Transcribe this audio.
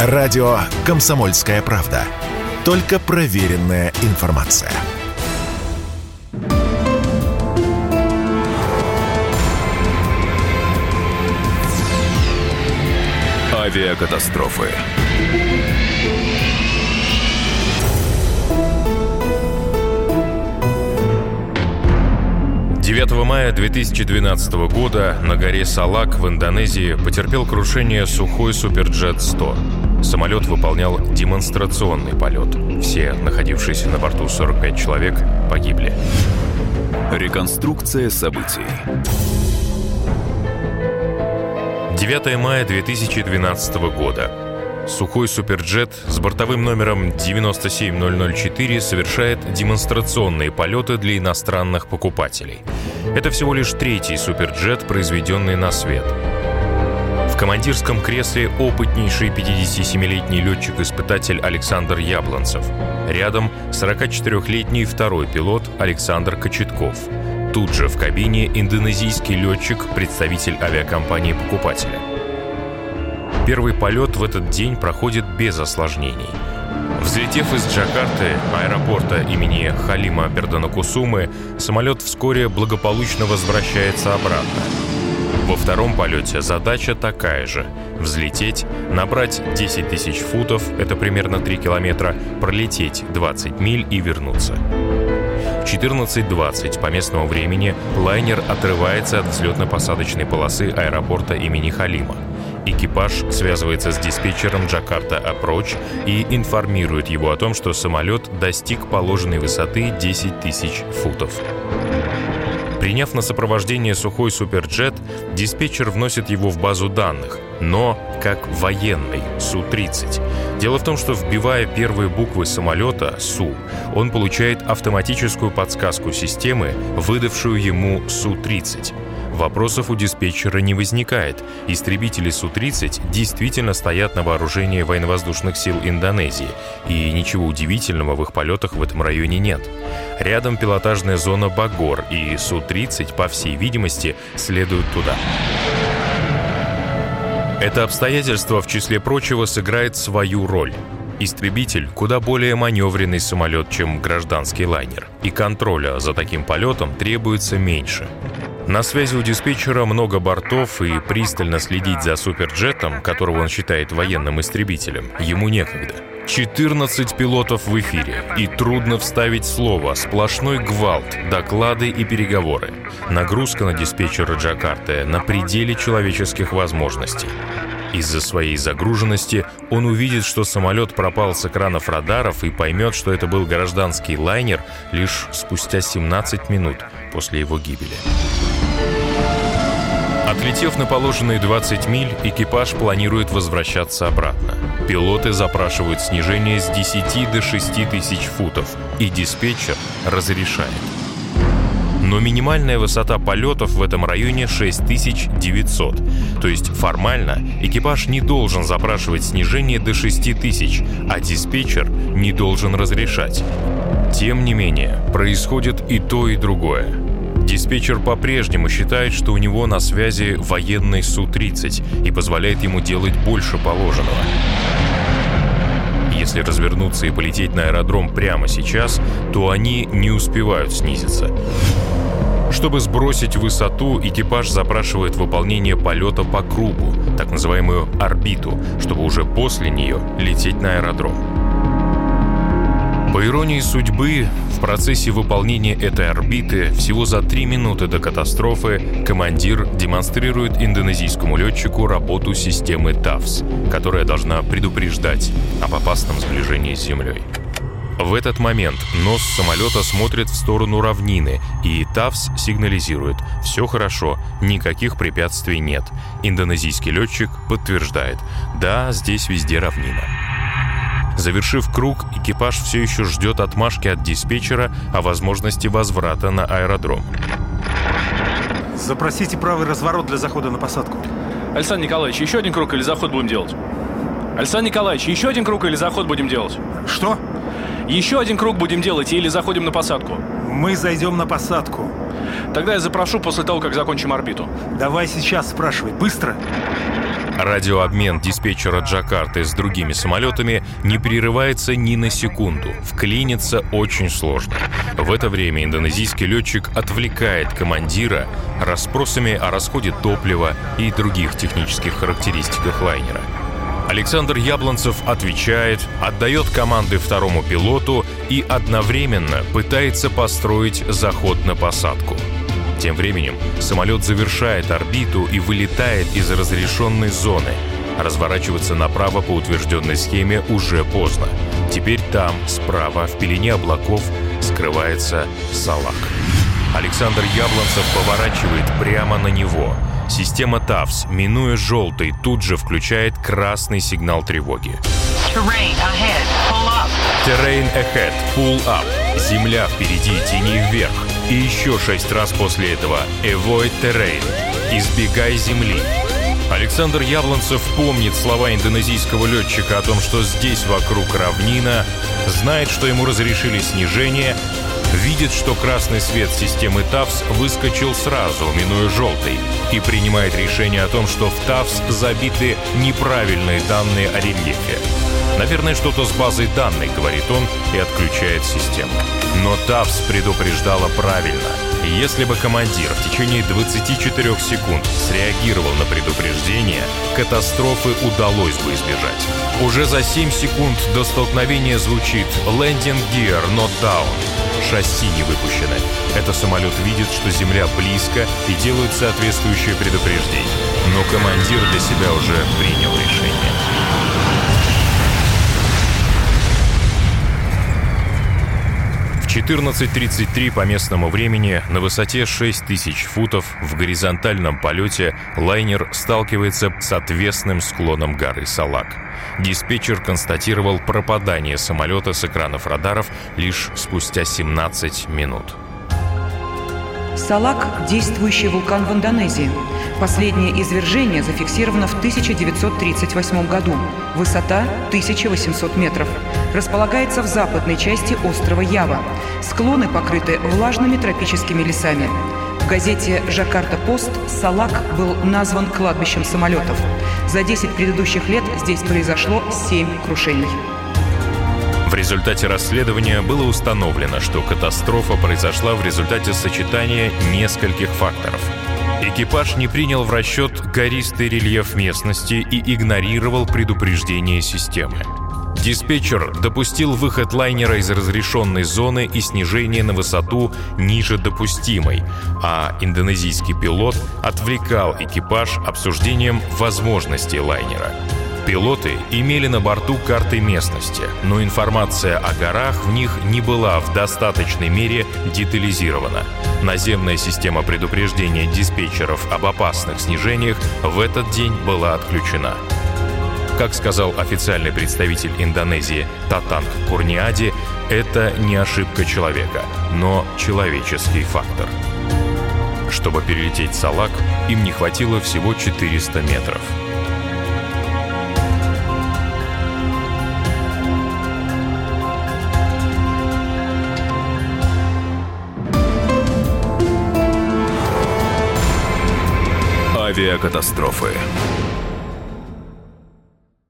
Радио «Комсомольская правда». Только проверенная информация. Авиакатастрофы. 9 мая 2012 года на горе Салак в Индонезии потерпел крушение сухой Суперджет-100. Самолет выполнял демонстрационный полет. Все находившиеся на борту 45 человек погибли. Реконструкция событий. 9 мая 2012 года. Сухой Суперджет с бортовым номером 97004 совершает демонстрационные полеты для иностранных покупателей. Это всего лишь третий Суперджет, произведенный на свет. Командирском кресле опытнейший 57-летний летчик-испытатель Александр Яблонцев. Рядом 44-летний второй пилот Александр Кочетков. Тут же в кабине индонезийский летчик, представитель авиакомпании-покупателя. Первый полет в этот день проходит без осложнений. Взлетев из Джакарты, аэропорта имени Халима Берданакусумы, самолет вскоре благополучно возвращается обратно. Во втором полете задача такая же – взлететь, набрать 10 тысяч футов, это примерно 3 километра, пролететь 20 миль и вернуться. В 14.20 по местному времени лайнер отрывается от взлетно-посадочной полосы аэропорта имени Халима – Экипаж связывается с диспетчером Джакарта Approach и информирует его о том, что самолет достиг положенной высоты 10 тысяч футов. Приняв на сопровождение сухой суперджет, диспетчер вносит его в базу данных, но как военный Су-30. Дело в том, что вбивая первые буквы самолета Су, он получает автоматическую подсказку системы, выдавшую ему Су-30. Вопросов у диспетчера не возникает. Истребители Су-30 действительно стоят на вооружении военно-воздушных сил Индонезии, и ничего удивительного в их полетах в этом районе нет. Рядом пилотажная зона Багор, и Су-30, по всей видимости, следуют туда. Это обстоятельство, в числе прочего, сыграет свою роль. Истребитель – куда более маневренный самолет, чем гражданский лайнер, и контроля за таким полетом требуется меньше. На связи у диспетчера много бортов, и пристально следить за суперджетом, которого он считает военным истребителем, ему некогда. 14 пилотов в эфире, и трудно вставить слово, сплошной гвалт, доклады и переговоры. Нагрузка на диспетчера Джакарты на пределе человеческих возможностей. Из-за своей загруженности он увидит, что самолет пропал с экранов радаров и поймет, что это был гражданский лайнер лишь спустя 17 минут после его гибели. Отлетев на положенные 20 миль, экипаж планирует возвращаться обратно. Пилоты запрашивают снижение с 10 до 6 тысяч футов, и диспетчер разрешает. Но минимальная высота полетов в этом районе 6900. То есть формально экипаж не должен запрашивать снижение до 6000, а диспетчер не должен разрешать. Тем не менее, происходит и то, и другое. Диспетчер по-прежнему считает, что у него на связи военный Су-30 и позволяет ему делать больше положенного. Если развернуться и полететь на аэродром прямо сейчас, то они не успевают снизиться. Чтобы сбросить высоту, экипаж запрашивает выполнение полета по кругу, так называемую орбиту, чтобы уже после нее лететь на аэродром. По иронии судьбы, в процессе выполнения этой орбиты всего за три минуты до катастрофы командир демонстрирует индонезийскому летчику работу системы ТАВС, которая должна предупреждать об опасном сближении с Землей. В этот момент нос самолета смотрит в сторону равнины, и ТАВС сигнализирует «Все хорошо, никаких препятствий нет». Индонезийский летчик подтверждает «Да, здесь везде равнина». Завершив круг, экипаж все еще ждет отмашки от диспетчера о возможности возврата на аэродром. Запросите правый разворот для захода на посадку. Александр Николаевич, еще один круг или заход будем делать? Александр Николаевич, еще один круг или заход будем делать? Что? Еще один круг будем делать или заходим на посадку? Мы зайдем на посадку. Тогда я запрошу после того, как закончим орбиту. Давай сейчас спрашивай. Быстро. Радиообмен диспетчера Джакарты с другими самолетами не прерывается ни на секунду. Вклиниться очень сложно. В это время индонезийский летчик отвлекает командира расспросами о расходе топлива и других технических характеристиках лайнера. Александр Яблонцев отвечает, отдает команды второму пилоту и одновременно пытается построить заход на посадку. Тем временем самолет завершает орбиту и вылетает из разрешенной зоны. Разворачиваться направо по утвержденной схеме уже поздно. Теперь там, справа, в пелене облаков, скрывается Салак. Александр Яблонцев поворачивает прямо на него – Система ТАВС, минуя желтый, тут же включает красный сигнал тревоги. Terrain ahead, pull up. Земля впереди, тяни вверх. И еще шесть раз после этого Avoid terrain. Избегай земли. Александр Яблонцев помнит слова индонезийского летчика о том, что здесь вокруг равнина, знает, что ему разрешили снижение, видит, что красный свет системы ТАВС выскочил сразу, минуя желтый, и принимает решение о том, что в ТАВС забиты неправильные данные о рельефе. Наверное, что-то с базой данных, говорит он, и отключает систему. Но ТАВС предупреждала правильно. Если бы командир в течение 24 секунд среагировал на предупреждение, катастрофы удалось бы избежать. Уже за 7 секунд до столкновения звучит «Landing gear not down», шасси не выпущены. Это самолет видит, что Земля близко и делают соответствующее предупреждение. Но командир для себя уже принял решение. 14.33 по местному времени на высоте 6000 футов в горизонтальном полете лайнер сталкивается с отвесным склоном горы Салак – Диспетчер констатировал пропадание самолета с экранов радаров лишь спустя 17 минут. Салак – действующий вулкан в Индонезии. Последнее извержение зафиксировано в 1938 году. Высота – 1800 метров. Располагается в западной части острова Ява. Склоны покрыты влажными тропическими лесами. В газете «Жакарта-Пост» Салак был назван кладбищем самолетов. За 10 предыдущих лет здесь произошло 7 крушений. В результате расследования было установлено, что катастрофа произошла в результате сочетания нескольких факторов. Экипаж не принял в расчет гористый рельеф местности и игнорировал предупреждение системы. Диспетчер допустил выход лайнера из разрешенной зоны и снижение на высоту ниже допустимой, а индонезийский пилот отвлекал экипаж обсуждением возможностей лайнера. Пилоты имели на борту карты местности, но информация о горах в них не была в достаточной мере детализирована. Наземная система предупреждения диспетчеров об опасных снижениях в этот день была отключена. Как сказал официальный представитель Индонезии Татанг Курниади, это не ошибка человека, но человеческий фактор. Чтобы перелететь Салак, им не хватило всего 400 метров. Авиакатастрофы.